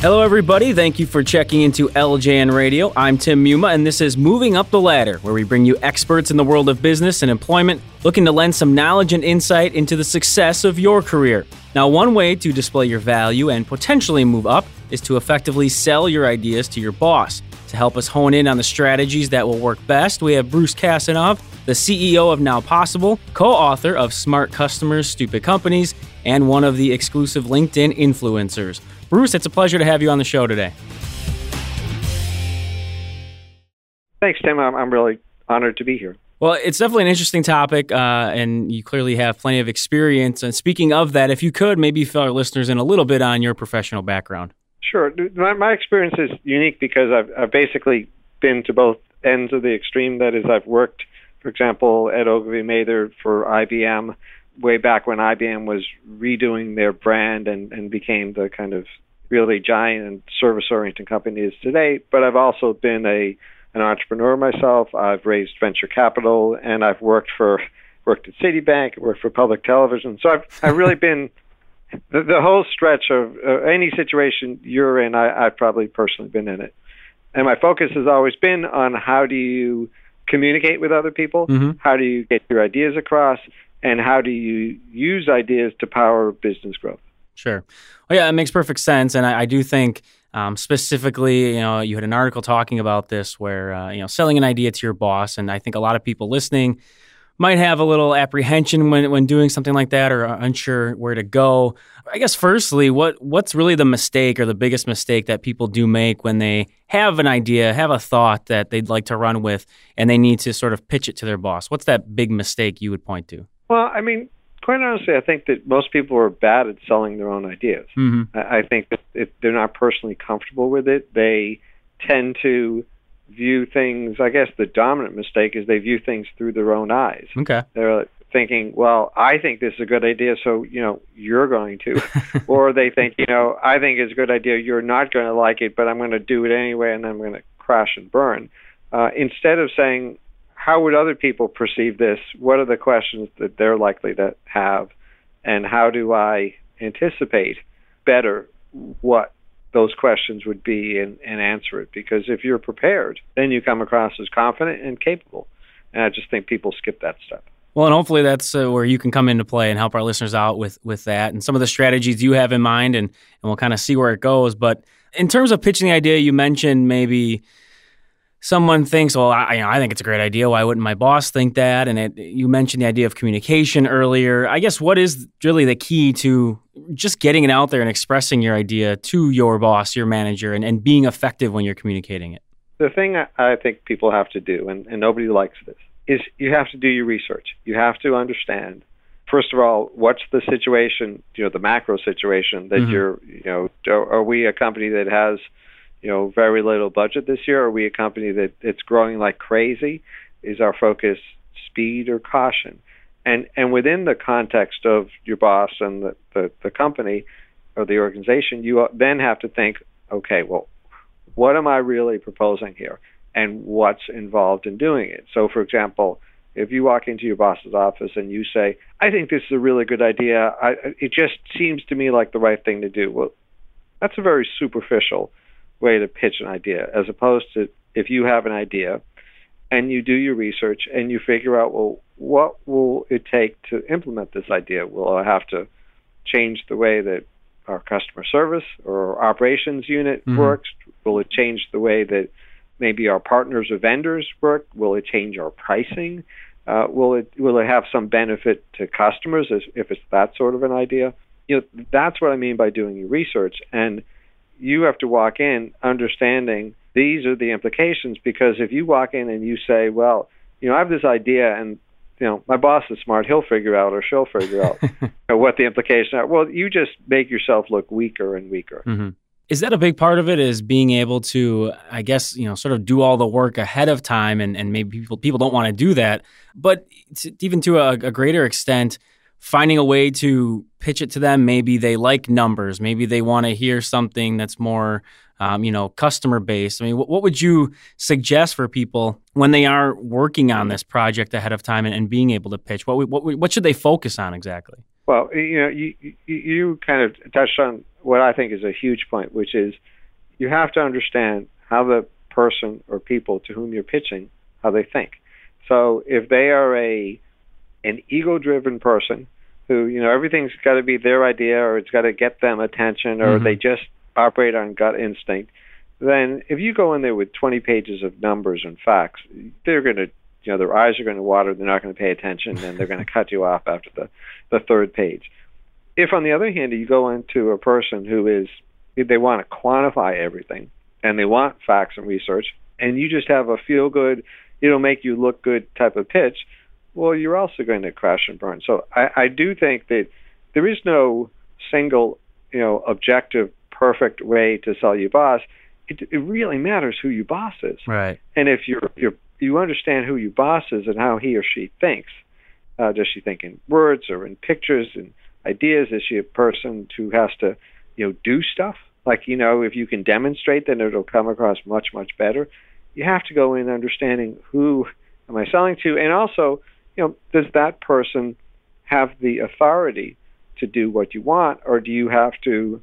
Hello, everybody. Thank you for checking into LJN Radio. I'm Tim Muma, and this is Moving Up the Ladder, where we bring you experts in the world of business and employment looking to lend some knowledge and insight into the success of your career. Now, one way to display your value and potentially move up is to effectively sell your ideas to your boss. To help us hone in on the strategies that will work best, we have Bruce Kasanoff, the CEO of Now Possible, co author of Smart Customers, Stupid Companies, and one of the exclusive LinkedIn influencers. Bruce, it's a pleasure to have you on the show today. Thanks, Tim. I'm, I'm really honored to be here. Well, it's definitely an interesting topic, uh, and you clearly have plenty of experience. And speaking of that, if you could maybe fill our listeners in a little bit on your professional background. Sure. My, my experience is unique because I've, I've basically been to both ends of the extreme. That is, I've worked, for example, at Ogilvy Mather for IBM way back when IBM was redoing their brand and, and became the kind of really giant and service oriented company it is today. But I've also been a an entrepreneur myself. I've raised venture capital and I've worked for worked at Citibank, worked for public television. So I've I've really been the, the whole stretch of uh, any situation you're in. I, I've probably personally been in it, and my focus has always been on how do you communicate with other people, mm-hmm. how do you get your ideas across, and how do you use ideas to power business growth? Sure. Well, yeah, it makes perfect sense, and I, I do think um, specifically, you know, you had an article talking about this where uh, you know selling an idea to your boss, and I think a lot of people listening might have a little apprehension when, when doing something like that or unsure where to go. I guess firstly, what what's really the mistake or the biggest mistake that people do make when they have an idea, have a thought that they'd like to run with, and they need to sort of pitch it to their boss? What's that big mistake you would point to? Well, I mean, quite honestly, I think that most people are bad at selling their own ideas. Mm-hmm. I, I think that if they're not personally comfortable with it, they tend to view things. I guess the dominant mistake is they view things through their own eyes. Okay. They're thinking, well, I think this is a good idea, so you know you're going to, or they think, you know, I think it's a good idea, you're not going to like it, but I'm going to do it anyway, and I'm going to crash and burn. Uh, instead of saying, how would other people perceive this? What are the questions that they're likely to have? And how do I anticipate better what those questions would be and, and answer it? Because if you're prepared, then you come across as confident and capable. And I just think people skip that step. Well, and hopefully that's uh, where you can come into play and help our listeners out with with that and some of the strategies you have in mind, and and we'll kind of see where it goes. But in terms of pitching the idea, you mentioned maybe someone thinks, well, I, you know, I think it's a great idea. Why wouldn't my boss think that? And it, you mentioned the idea of communication earlier. I guess what is really the key to just getting it out there and expressing your idea to your boss, your manager, and, and being effective when you're communicating it? The thing I think people have to do, and, and nobody likes this, is you have to do your research. You have to understand first of all, what's the situation, you know, the macro situation that mm-hmm. you're, you know, are, are, we a company that has you know, very little budget this year? Are we a company that it's growing like crazy? Is our focus speed or caution? And and within the context of your boss and the, the, the company or the organization, you then have to think, okay, well, what am I really proposing here, and what's involved in doing it? So, for example, if you walk into your boss's office and you say, "I think this is a really good idea. I, it just seems to me like the right thing to do," well, that's a very superficial way to pitch an idea, as opposed to if you have an idea and you do your research and you figure out, well, what will it take to implement this idea? Will I have to change the way that our customer service or operations unit mm-hmm. works? Will it change the way that maybe our partners or vendors work? Will it change our pricing? Uh, will it will it have some benefit to customers as, if it's that sort of an idea? You know, that's what I mean by doing your research and you have to walk in understanding these are the implications because if you walk in and you say, well, you know, I have this idea and you know, my boss is smart, he'll figure out or she'll figure out you know, what the implications are. Well, you just make yourself look weaker and weaker. Mm-hmm. Is that a big part of it? Is being able to, I guess, you know, sort of do all the work ahead of time, and, and maybe people people don't want to do that, but even to a, a greater extent, finding a way to pitch it to them. Maybe they like numbers. Maybe they want to hear something that's more, um, you know, customer based. I mean, what, what, would you suggest for people when they are working on this project ahead of time and, and being able to pitch? What, what what should they focus on exactly? Well, you know, you you kind of touched on what I think is a huge point, which is you have to understand how the person or people to whom you're pitching how they think. So if they are a an ego-driven person who you know everything's got to be their idea or it's got to get them attention or mm-hmm. they just operate on gut instinct, then if you go in there with 20 pages of numbers and facts, they're going to you know their eyes are going to water, they're not going to pay attention, and they're going to cut you off after the the third page. If on the other hand you go into a person who is they want to quantify everything and they want facts and research, and you just have a feel good, it'll make you look good type of pitch, well, you're also going to crash and burn. So I, I do think that there is no single, you know, objective, perfect way to sell your boss. It, it really matters who your boss is. Right. And if you're, you're you understand who your boss is and how he or she thinks, uh, does she think in words or in pictures and ideas? Is she a person who has to, you know, do stuff? Like, you know, if you can demonstrate, then it'll come across much, much better. You have to go in understanding who am I selling to, and also, you know, does that person have the authority to do what you want, or do you have to,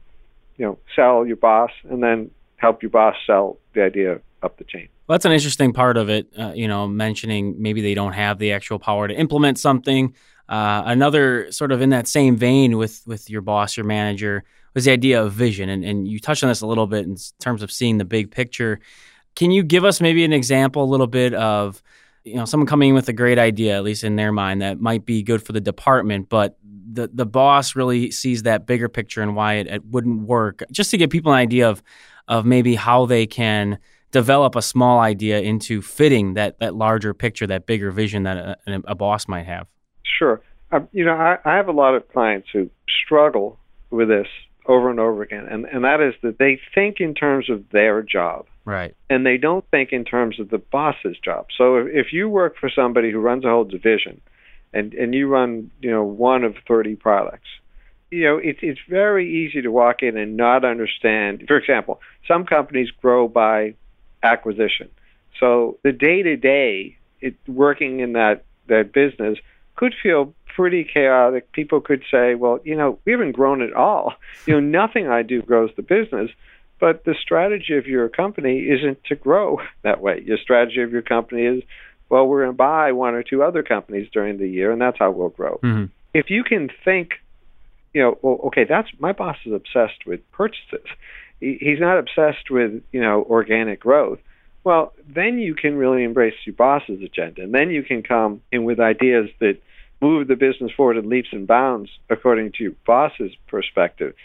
you know, sell your boss and then help your boss sell the idea up the chain? Well, that's an interesting part of it. Uh, you know, mentioning maybe they don't have the actual power to implement something. Uh, another sort of in that same vein with with your boss, your manager, was the idea of vision. And, and you touched on this a little bit in terms of seeing the big picture. Can you give us maybe an example a little bit of you know someone coming in with a great idea, at least in their mind, that might be good for the department, but the the boss really sees that bigger picture and why it, it wouldn't work. Just to give people an idea of of maybe how they can develop a small idea into fitting that that larger picture, that bigger vision that a, a boss might have. Sure. Um, you know, I, I have a lot of clients who struggle with this over and over again, and and that is that they think in terms of their job, right? And they don't think in terms of the boss's job. So if, if you work for somebody who runs a whole division, and and you run you know one of thirty products, you know it's it's very easy to walk in and not understand. For example, some companies grow by acquisition, so the day to day working in that that business could feel pretty chaotic. People could say, well, you know, we haven't grown at all. You know, nothing I do grows the business. But the strategy of your company isn't to grow that way. Your strategy of your company is, well, we're going to buy one or two other companies during the year, and that's how we'll grow. Mm-hmm. If you can think, you know, well, okay, that's my boss is obsessed with purchases. He's not obsessed with, you know, organic growth. Well, then you can really embrace your boss's agenda, and then you can come in with ideas that move the business forward in leaps and bounds according to your boss's perspective.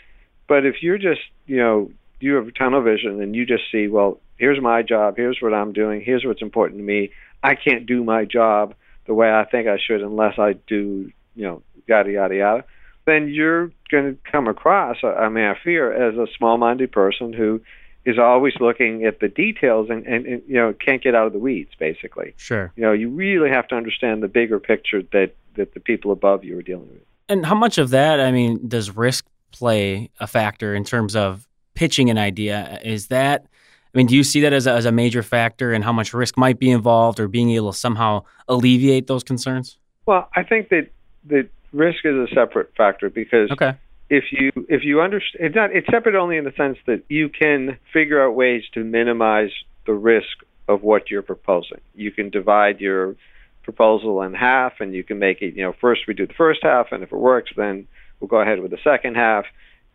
But if you're just, you know, you have tunnel vision and you just see, well, here's my job, here's what I'm doing, here's what's important to me. I can't do my job the way I think I should unless I do, you know, yada yada yada. Then you're going to come across, I mean, I fear, as a small-minded person who is always looking at the details and, and, and, you know can't get out of the weeds basically. Sure. You know you really have to understand the bigger picture that that the people above you are dealing with. And how much of that i mean does risk play a factor in terms of pitching an idea? Is that i mean do you see that as a, as a major factor and how much risk might be involved or being able to somehow alleviate those concerns? Well i think that that risk is a separate factor because okay if you if you understand it's not it's separate only in the sense that you can figure out ways to minimize the risk of what you're proposing. You can divide your proposal in half and you can make it, you know, first we do the first half and if it works then we'll go ahead with the second half.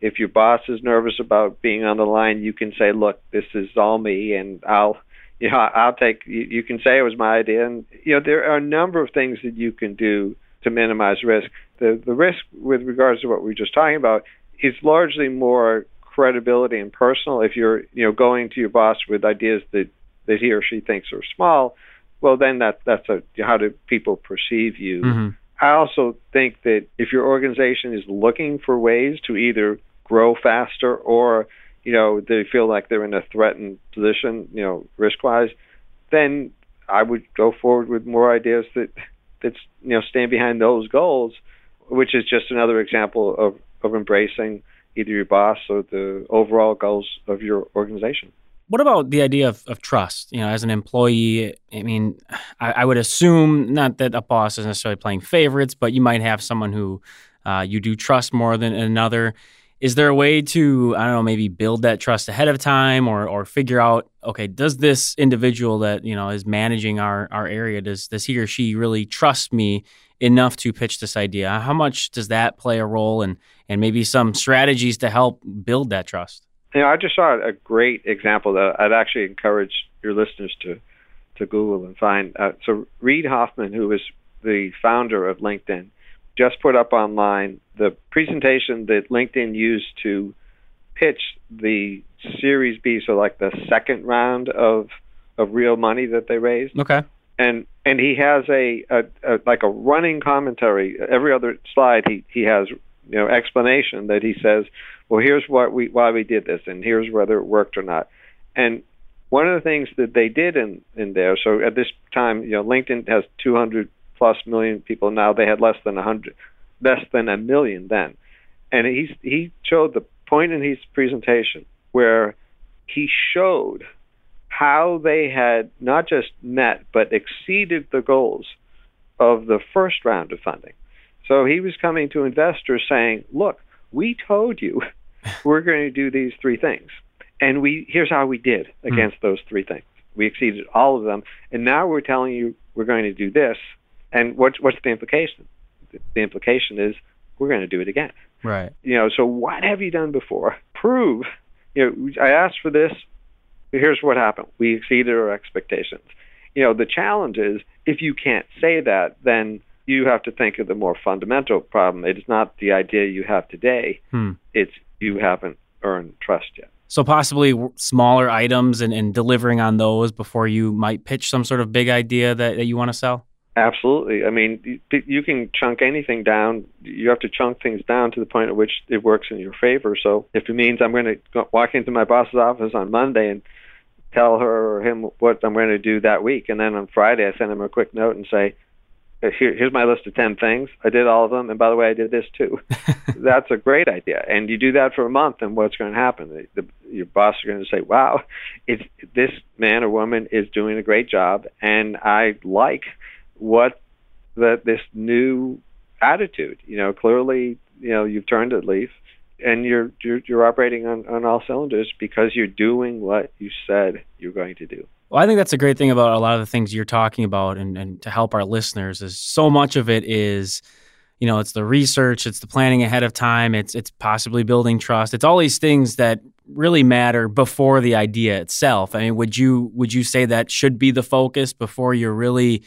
If your boss is nervous about being on the line, you can say, "Look, this is all me and I'll you know, I'll take you, you can say it was my idea and you know there are a number of things that you can do to minimize risk. The the risk with regards to what we were just talking about is largely more credibility and personal. If you're you know going to your boss with ideas that that he or she thinks are small, well then that that's a how do people perceive you. Mm-hmm. I also think that if your organization is looking for ways to either grow faster or you know they feel like they're in a threatened position, you know, risk wise, then I would go forward with more ideas that that's you know stand behind those goals, which is just another example of of embracing either your boss or the overall goals of your organization. What about the idea of, of trust? You know, as an employee, I mean, I, I, would assume not that a boss is necessarily playing favorites, but you might have someone who uh, you do trust more than another. is there a way to I don't know maybe build that trust ahead of time or or figure out okay does this individual that you know is managing our our area does does he or she really trust me enough to pitch this idea how much does that play a role and and maybe some strategies to help build that trust you know I just saw a great example that I'd actually encourage your listeners to to Google and find uh, so Reid Hoffman who is the founder of LinkedIn just put up online the presentation that LinkedIn used to pitch the Series B, so like the second round of of real money that they raised. Okay. And and he has a, a, a like a running commentary. Every other slide, he he has you know explanation that he says, well, here's what we why we did this, and here's whether it worked or not. And one of the things that they did in in there, so at this time, you know, LinkedIn has 200 plus million people now. They had less than a hundred, less than a million then, and he he showed the point in his presentation where he showed how they had not just met but exceeded the goals of the first round of funding. So he was coming to investors saying, "Look, we told you we're going to do these three things, and we here's how we did hmm. against mm. those three things. We exceeded all of them, and now we're telling you we're going to do this, and what's what's the implication? The implication is we're going to do it again. Right. You know, so what have you done before? Prove. You know, I asked for this. Here's what happened. We exceeded our expectations. You know, the challenge is if you can't say that, then you have to think of the more fundamental problem. It is not the idea you have today. Hmm. It's you haven't earned trust yet. So possibly smaller items and, and delivering on those before you might pitch some sort of big idea that, that you want to sell? Absolutely. I mean, you can chunk anything down. You have to chunk things down to the point at which it works in your favor. So if it means I'm going to walk into my boss's office on Monday and tell her or him what I'm going to do that week, and then on Friday I send him a quick note and say, Here, here's my list of 10 things. I did all of them. And by the way, I did this too. That's a great idea. And you do that for a month, and what's going to happen? The, the, your boss is going to say, Wow, it's, this man or woman is doing a great job, and I like what that this new attitude. You know, clearly, you know, you've turned a leaf and you're you're, you're operating on, on all cylinders because you're doing what you said you're going to do. Well, I think that's a great thing about a lot of the things you're talking about, and, and to help our listeners is so much of it is, you know, it's the research, it's the planning ahead of time, it's it's possibly building trust, it's all these things that really matter before the idea itself. I mean, would you would you say that should be the focus before you're really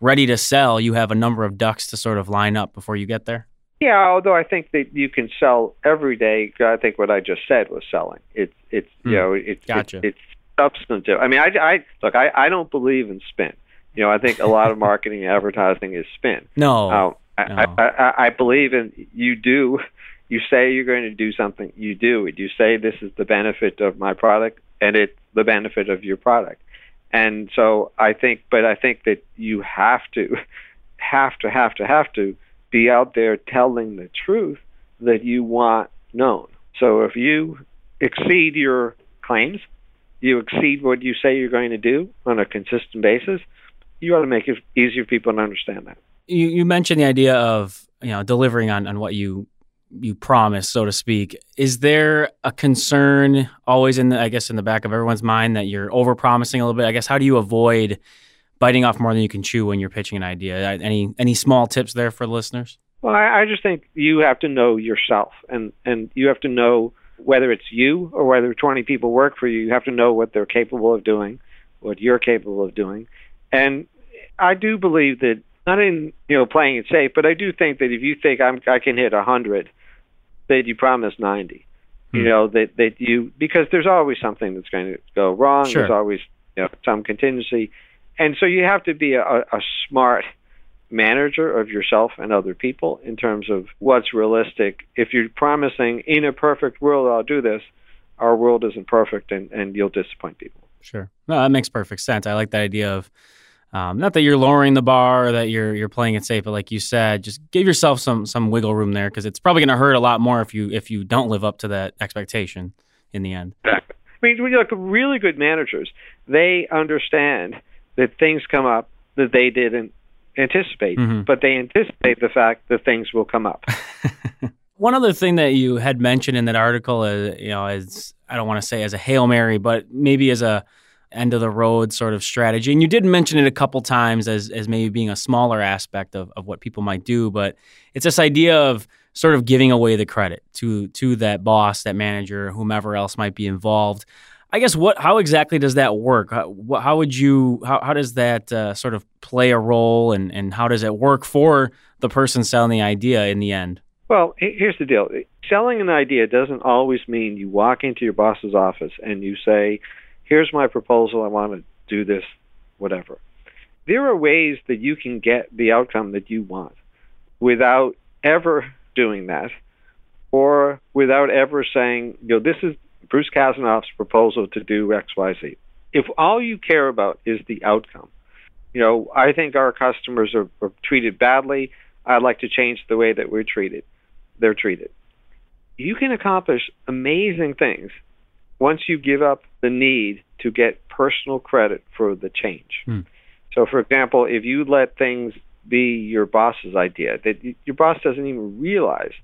ready to sell, you have a number of ducks to sort of line up before you get there? Yeah, although I think that you can sell every day. I think what I just said was selling. It's it's mm. you hmm. know it's gotcha. it's, it's substantive. I mean, I, I look. I, I don't believe in spin. You know, I think a lot of marketing and advertising is spin. No, uh, I, no. I, I, I believe in you do. You say you're going to do something, you do it. You say this is the benefit of my product, and it's the benefit of your product. And so I think, but I think that you have to, have to, have to, have to be out there telling the truth that you want known. So if you exceed your claims, you exceed what you say you're going to do on a consistent basis, you ought to make it easier for people to understand that. You, you mentioned the idea of you know delivering on, on what you you promise, so to speak. Is there a concern always in the, I guess, in the back of everyone's mind that you're over promising a little bit? I guess how do you avoid biting off more than you can chew when you're pitching an idea? Any any small tips there for the listeners? Well, I, I just think you have to know yourself, and and you have to know whether it's you or whether 20 people work for you. You have to know what they're capable of doing, what you're capable of doing, and I do believe that not in you know playing it safe, but I do think that if you think I'm I can hit a hundred, that you promise ninety. Hmm. You know that that you because there's always something that's going to go wrong. Sure. There's always you know some contingency, and so you have to be a, a smart manager of yourself and other people in terms of what's realistic. If you're promising in a perfect world I'll do this, our world isn't perfect and, and you'll disappoint people. Sure. No, that makes perfect sense. I like that idea of um, not that you're lowering the bar or that you're you're playing it safe, but like you said, just give yourself some some wiggle room there because it's probably going to hurt a lot more if you if you don't live up to that expectation in the end. Exactly. I mean, when you look really good managers, they understand that things come up that they didn't anticipate, mm-hmm. but they anticipate the fact that things will come up. One other thing that you had mentioned in that article, is, uh, you know, is I don't want to say as a hail mary, but maybe as a end of the road sort of strategy. And you did mention it a couple times as as maybe being a smaller aspect of, of what people might do, but it's this idea of sort of giving away the credit to to that boss, that manager, whomever else might be involved. I guess what how exactly does that work? How, how would you how, how does that uh, sort of play a role, and and how does it work for the person selling the idea in the end? Well, here's the deal. Selling an idea doesn't always mean you walk into your boss's office and you say, "Here's my proposal. I want to do this, whatever." There are ways that you can get the outcome that you want without ever doing that or without ever saying, you know, this is Bruce Kasanoff's proposal to do XYZ. If all you care about is the outcome, you know, I think our customers are, are treated badly. I'd like to change the way that we're treated. They're treated. You can accomplish amazing things once you give up the need to get personal credit for the change. Hmm. So, for example, if you let things be your boss's idea, that your boss doesn't even realize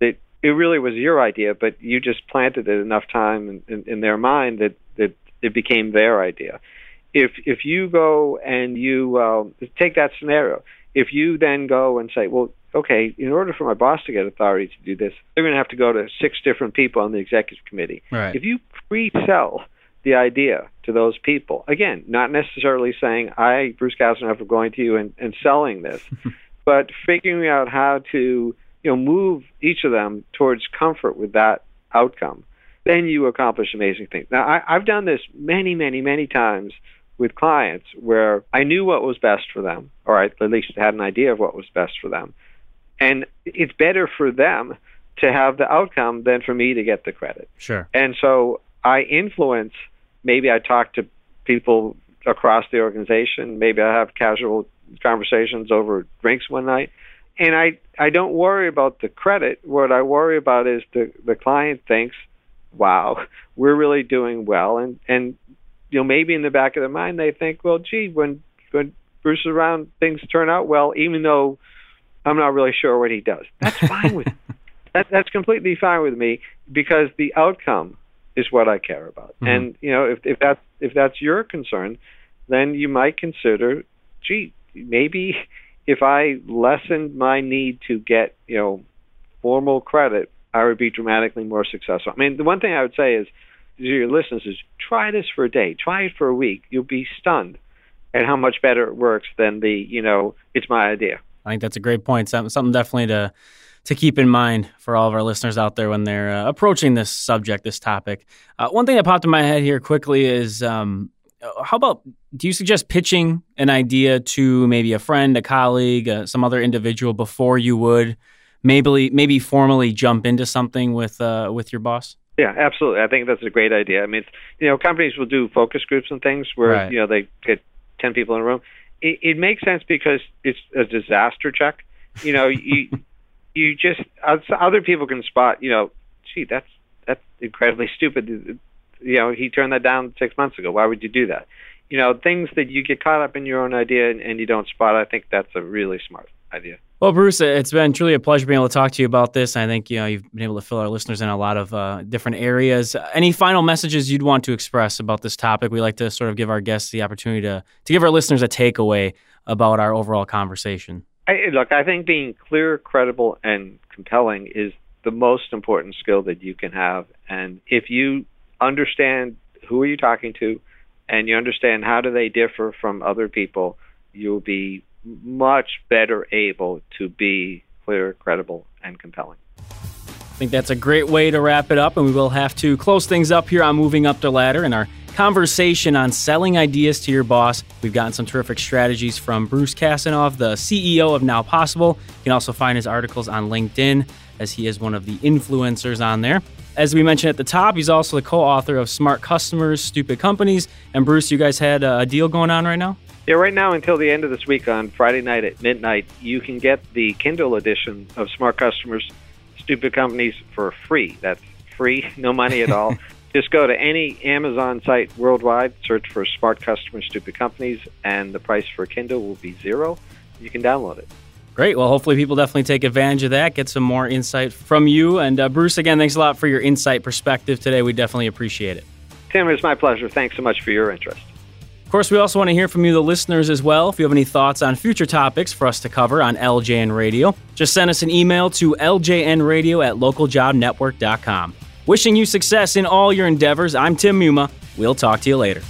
that it really was your idea, but you just planted it enough time in, in, in their mind that, that it became their idea. If if you go and you uh, take that scenario, if you then go and say, well, okay, in order for my boss to get authority to do this, they're going to have to go to six different people on the executive committee. Right. If you pre-sell the idea to those people, again, not necessarily saying I, Bruce Kasanoff, are going to you and, and selling this, but figuring out how to you know move each of them towards comfort with that outcome, then you accomplish amazing things. Now, I, I've done this many, many, many times with clients where I knew what was best for them, or I at least had an idea of what was best for them. And it's better for them to have the outcome than for me to get the credit. Sure. And so I influence, maybe I talk to people across the organization, maybe I have casual conversations over drinks one night and I I don't worry about the credit. What I worry about is the the client thinks, "Wow, we're really doing well," and and you know maybe in the back of their mind they think, "Well, gee, when when Bruce is around, things turn out well, even though I'm not really sure what he does." That's fine with that. That's completely fine with me because the outcome is what I care about. Mm-hmm. And you know, if if that's if that's your concern, then you might consider, gee, maybe if I lessened my need to get, you know, formal credit, I would be dramatically more successful. I mean, the one thing I would say is to your listeners is try this for a day, try it for a week. You'll be stunned at how much better it works than the, you know, it's my idea. I think that's a great point. Something definitely to to keep in mind for all of our listeners out there when they're uh, approaching this subject, this topic. Uh, one thing that popped in my head here quickly is um, how about do you suggest pitching an idea to maybe a friend, a colleague, uh, some other individual before you would maybe maybe formally jump into something with uh, with your boss? Yeah, absolutely. I think that's a great idea. I mean, you know, companies will do focus groups and things where right. you know they get ten people in a room. It, it makes sense because it's a disaster check. You know, you you just other people can spot. You know, gee, that's that's incredibly stupid you know, he turned that down six months ago. Why would you do that? You know, things that you get caught up in your own idea and, and you don't spot. I think that's a really smart idea. Well, Bruce, it's been truly a pleasure being able to talk to you about this. I think you know you've been able to fill our listeners in a lot of uh, different areas. Any final messages you'd want to express about this topic? We like to sort of give our guests the opportunity to to give our listeners a takeaway about our overall conversation. I, look, I think being clear, credible, and compelling is the most important skill that you can have. And if you understand who are you talking to and you understand how do they differ from other people, you'll be much better able to be clear, credible, and compelling. I think that's a great way to wrap it up, and we will have to close things up here on moving up the ladder in our conversation on selling ideas to your boss. We've gotten some terrific strategies from Bruce Kasanoff, the CEO of Now Possible. You can also find his articles on LinkedIn, as he is one of the influencers on there. As we mentioned at the top, he's also the co-author of Smart Customers, Stupid Companies. And Bruce, you guys had a deal going on right now? Yeah, right now until the end of this week on Friday night at midnight, you can get the Kindle edition of Smart Customers, Stupid Companies for free. That's free, no money at all. Just go to any Amazon site worldwide, search for Smart Customers, Stupid Companies, and the price for Kindle will be zero. You can download it. Great. Well, hopefully people definitely take advantage of that, get some more insight from you. And uh, Bruce, again, thanks a lot for your insight perspective today. We definitely appreciate it. Tim, it's my pleasure. Thanks so much for your interest. Of course, we also want to hear from you, the listeners, as well. If you have any thoughts on future topics for us to cover on LJN Radio, just send us an email to ljnradio at localjobnetwork.com. Wishing you success in all your endeavors, I'm Tim Muma. We'll talk to you later.